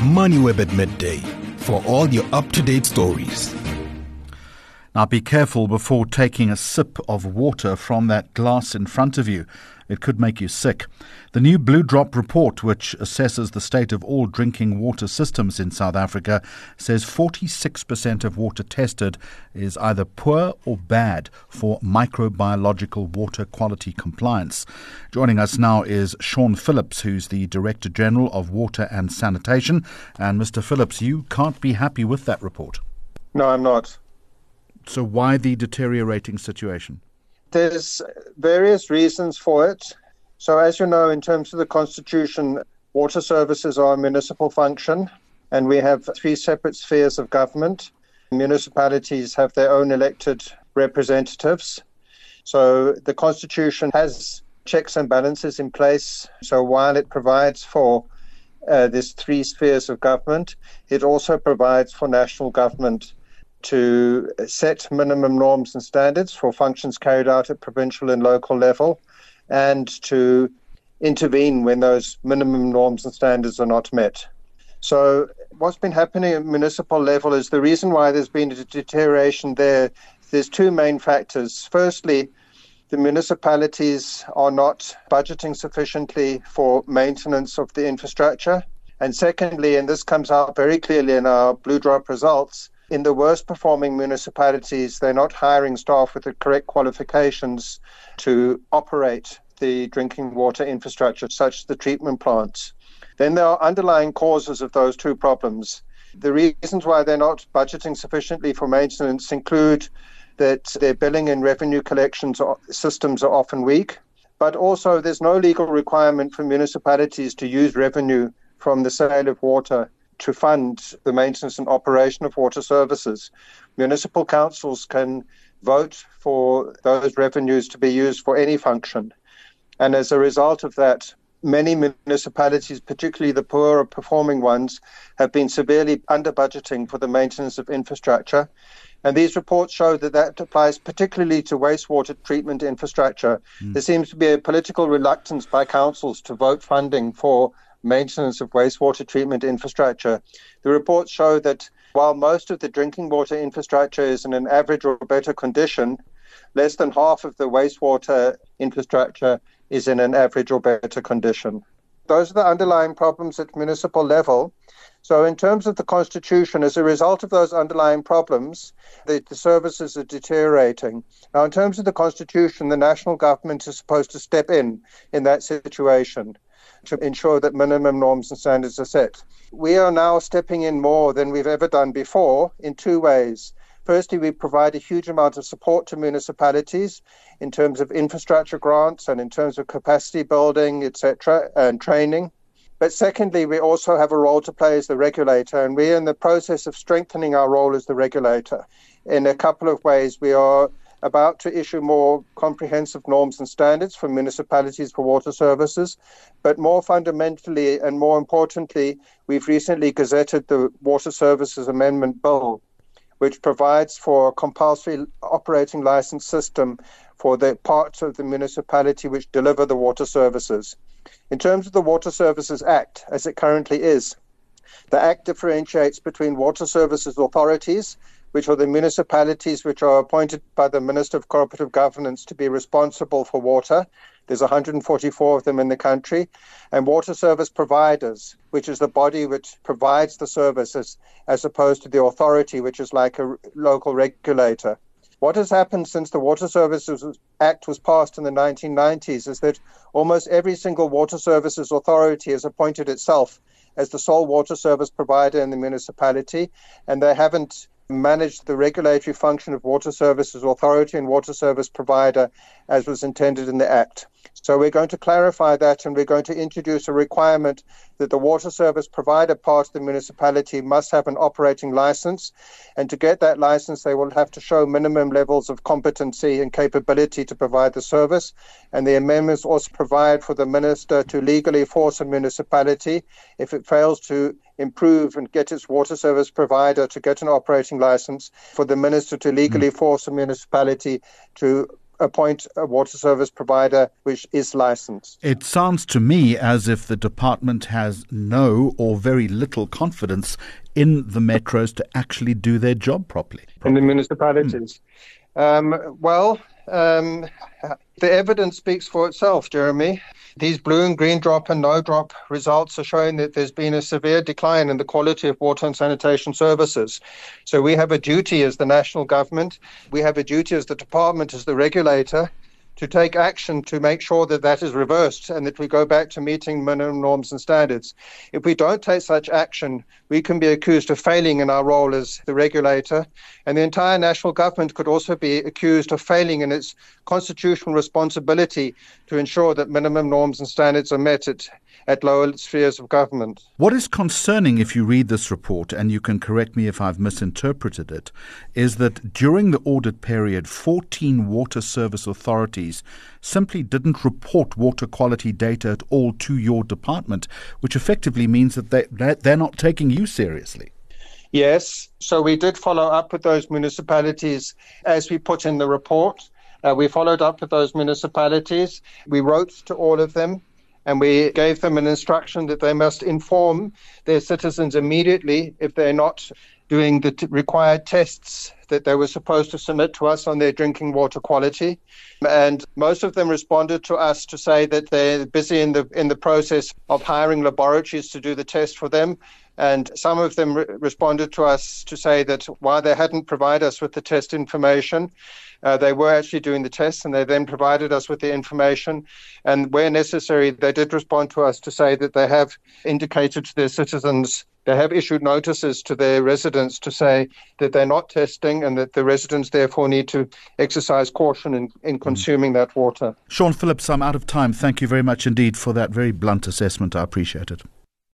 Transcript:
MoneyWeb at midday for all your up to date stories. Now be careful before taking a sip of water from that glass in front of you. It could make you sick. The new Blue Drop report, which assesses the state of all drinking water systems in South Africa, says 46% of water tested is either poor or bad for microbiological water quality compliance. Joining us now is Sean Phillips, who's the Director General of Water and Sanitation. And Mr. Phillips, you can't be happy with that report. No, I'm not. So, why the deteriorating situation? There's various reasons for it. So, as you know, in terms of the Constitution, water services are a municipal function, and we have three separate spheres of government. Municipalities have their own elected representatives. So, the Constitution has checks and balances in place. So, while it provides for uh, these three spheres of government, it also provides for national government to set minimum norms and standards for functions carried out at provincial and local level and to intervene when those minimum norms and standards are not met. So, what's been happening at municipal level is the reason why there's been a deterioration there. There's two main factors. Firstly, the municipalities are not budgeting sufficiently for maintenance of the infrastructure. And secondly, and this comes out very clearly in our Blue Drop results, in the worst performing municipalities, they're not hiring staff with the correct qualifications to operate the drinking water infrastructure, such as the treatment plants. Then there are underlying causes of those two problems. The reasons why they're not budgeting sufficiently for maintenance include that their billing and revenue collections systems are often weak, but also there's no legal requirement for municipalities to use revenue from the sale of water to fund the maintenance and operation of water services. Municipal councils can vote for those revenues to be used for any function. And as a result of that, many municipalities, particularly the poorer performing ones, have been severely under budgeting for the maintenance of infrastructure. And these reports show that that applies particularly to wastewater treatment infrastructure. Mm. There seems to be a political reluctance by councils to vote funding for maintenance of wastewater treatment infrastructure. The reports show that while most of the drinking water infrastructure is in an average or better condition, less than half of the wastewater infrastructure is in an average or better condition. Those are the underlying problems at municipal level. So, in terms of the Constitution, as a result of those underlying problems, the, the, services are deteriorating. Now, in terms of the Constitution, the national government is supposed to step in in that situation to ensure that minimum norms and standards are set. We are now stepping in more than we've ever done before in two ways. Firstly, we provide a huge amount of support to municipalities in terms of infrastructure grants and in terms of capacity building, etc., and training. But secondly, we also have a role to play as the regulator, and we're in the process of strengthening our role as the regulator in a couple of ways. We are about to issue more comprehensive norms and standards for municipalities for water services. But more fundamentally and more importantly, we've recently gazetted the Water Services Amendment Bill, which provides for a compulsory operating license system for the parts of the municipality which deliver the water services. In terms of the Water Services Act, as it currently is, the Act differentiates between water services authorities which are the municipalities which are appointed by the Minister of Cooperative Governance to be responsible for water. There's 144 of them in the country. And water service providers, which is the body which provides the services as opposed to the authority, which is like a local regulator. What has happened since the Water Services Act was passed in the 1990s is that almost every single water services authority has appointed itself as the sole water service provider in the municipality, and they haven't manage the regulatory function of water services authority and water service provider as was intended in the Act. So we're going to clarify that and we're going to introduce a requirement that the water service provider part of the municipality must have an operating license. And to get that license, they will have to show minimum levels of competency and capability to provide the service. And the amendments also provide for the minister to legally force a municipality if it fails to improve and get its water service provider to get an operating license, for the minister to legally mm. force a municipality to appoint a water service provider which is licensed. It sounds to me as if the department has no or very little confidence in the metros to actually do their job properly. In the municipalities. Mm. Um, well, um, the evidence speaks for itself, Jeremy. These blue and green drop and no drop results are showing that there's been a severe decline in the quality of water and sanitation services. So we have a duty as the national government, we have a duty as the department, as the regulator, to take action to make sure that that is reversed and that we go back to meeting minimum norms and standards. If we don't take such action, we can be accused of failing in our role as the regulator, and the entire national government could also be accused of failing in its constitutional responsibility to ensure that minimum norms and standards are met at at lower spheres of government. What is concerning, if you read this report, and you can correct me if I've misinterpreted it, is that during the audit period, 14 water service authorities simply didn't report water quality data at all to your department, which effectively means that they, they're not taking you seriously. Yes, so we did follow up with those municipalities as we put in the report. Uh, we followed up with those municipalities. We wrote to all of them and we gave them an instruction that they must inform their citizens immediately if they're not doing the t- required tests that they were supposed to submit to us on their drinking water quality. And most of them responded to us to say that they're busy in the in the process of hiring laboratories to do the test for them. And some of them re- responded to us to say that while they hadn't provided us with the test information, uh, they were actually doing the tests and they then provided us with the information. And where necessary, they did respond to us to say that they have indicated to their citizens, they have issued notices to their residents to say that they're not testing and that the residents therefore need to exercise caution in, in consuming mm. that water. Sean Phillips, I'm out of time. Thank you very much indeed for that very blunt assessment. I appreciate it.